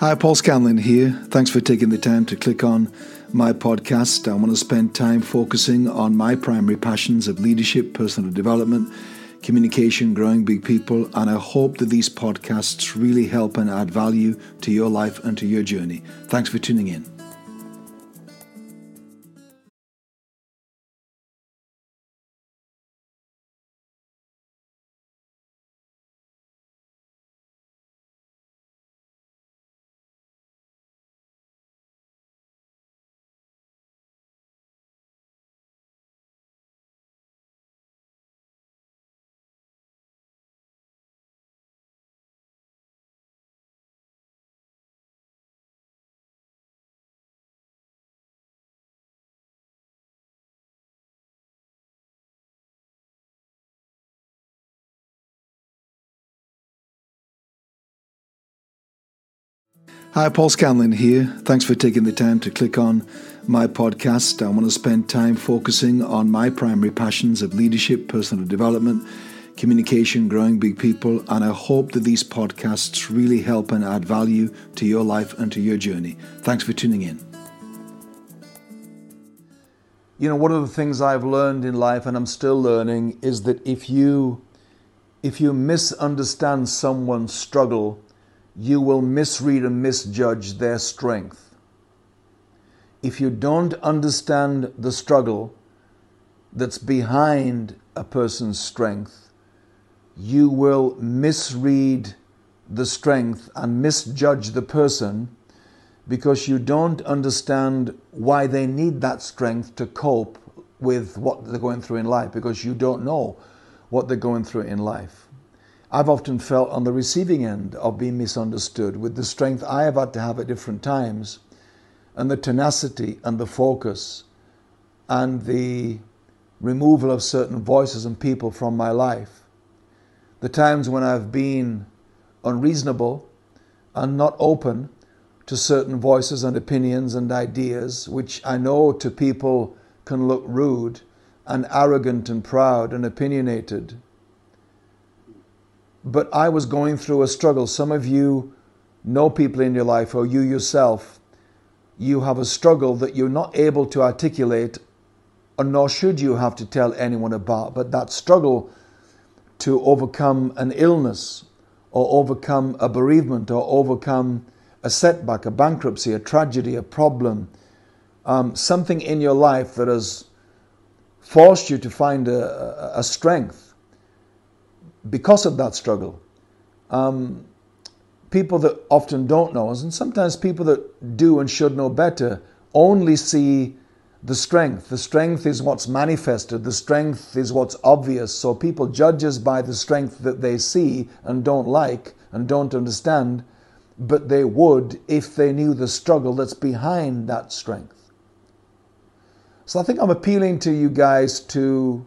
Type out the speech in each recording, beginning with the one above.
Hi, Paul Scanlon here. Thanks for taking the time to click on my podcast. I want to spend time focusing on my primary passions of leadership, personal development, communication, growing big people, and I hope that these podcasts really help and add value to your life and to your journey. Thanks for tuning in. Hi, Paul Scanlon here. Thanks for taking the time to click on my podcast. I want to spend time focusing on my primary passions of leadership, personal development, communication, growing big people, and I hope that these podcasts really help and add value to your life and to your journey. Thanks for tuning in. You know, one of the things I've learned in life and I'm still learning is that if you if you misunderstand someone's struggle, you will misread and misjudge their strength. If you don't understand the struggle that's behind a person's strength, you will misread the strength and misjudge the person because you don't understand why they need that strength to cope with what they're going through in life because you don't know what they're going through in life. I've often felt on the receiving end of being misunderstood with the strength I have had to have at different times and the tenacity and the focus and the removal of certain voices and people from my life. The times when I've been unreasonable and not open to certain voices and opinions and ideas, which I know to people can look rude and arrogant and proud and opinionated but I was going through a struggle. Some of you know people in your life, or you yourself, you have a struggle that you're not able to articulate, or nor should you have to tell anyone about. But that struggle to overcome an illness, or overcome a bereavement, or overcome a setback, a bankruptcy, a tragedy, a problem, um, something in your life that has forced you to find a, a strength because of that struggle. Um, people that often don't know us, and sometimes people that do and should know better, only see the strength. The strength is what's manifested, the strength is what's obvious. So people judge us by the strength that they see and don't like and don't understand, but they would if they knew the struggle that's behind that strength. So I think I'm appealing to you guys to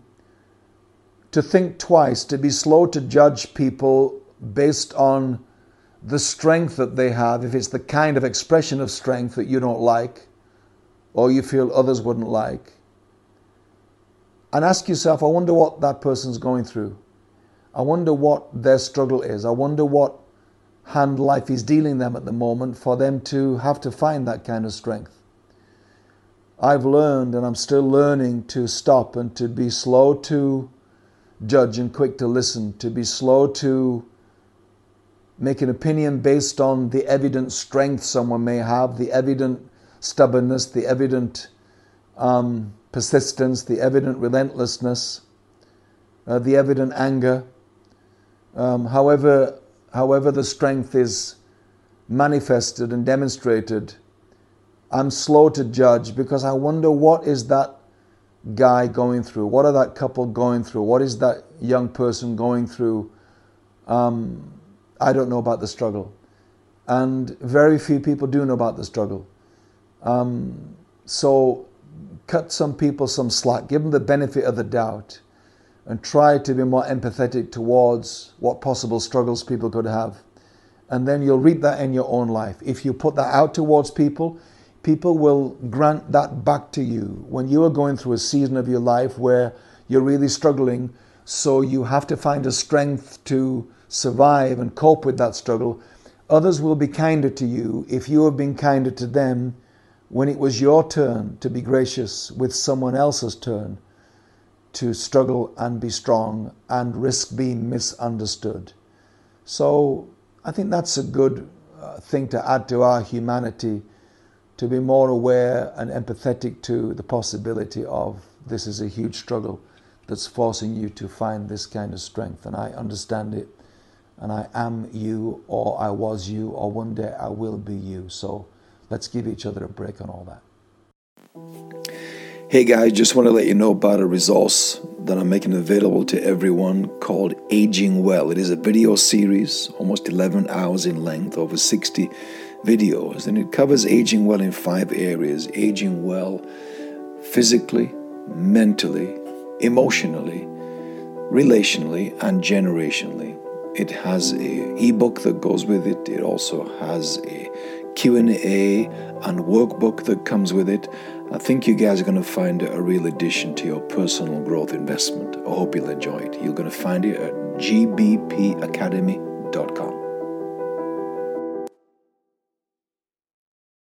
to think twice, to be slow to judge people based on the strength that they have, if it's the kind of expression of strength that you don't like or you feel others wouldn't like. And ask yourself, I wonder what that person's going through. I wonder what their struggle is. I wonder what hand life is dealing them at the moment for them to have to find that kind of strength. I've learned and I'm still learning to stop and to be slow to judge and quick to listen, to be slow to make an opinion based on the evident strength someone may have, the evident stubbornness, the evident um, persistence, the evident relentlessness, uh, the evident anger. Um, however, however the strength is manifested and demonstrated, I'm slow to judge because I wonder what is that guy going through? What are that couple going through? What is that young person going through? Um, I don't know about the struggle. And very few people do know about the struggle. Um, so cut some people some slack, give them the benefit of the doubt, and try to be more empathetic towards what possible struggles people could have. And then you'll reap that in your own life. If you put that out towards people, people will grant that back to you when you are going through a season of your life where you're really struggling. So you have to find a strength to survive and cope with that struggle. Others will be kinder to you if you have been kinder to them when it was your turn to be gracious with someone else's turn to struggle and be strong and risk being misunderstood. So I think that's a good uh, thing to add to our humanity to be more aware and empathetic to the possibility of this is a huge struggle that's forcing you to find this kind of strength. And I understand it. And I am you, or I was you, or one day I will be you. So let's give each other a break on all that. Hey guys, just want to let you know about a resource that I'm making available to everyone called Aging Well. It is a video series, almost 11 hours in length, over 60 videos, and it covers aging well in five areas aging well physically, mentally, emotionally, relationally, and generationally. It has a ebook that goes with it. It also has a Q&A and workbook that comes with it. I think you guys are going to find it a real addition to your personal growth investment. I hope you'll enjoy it. You're going to find it at gbpacademy.com.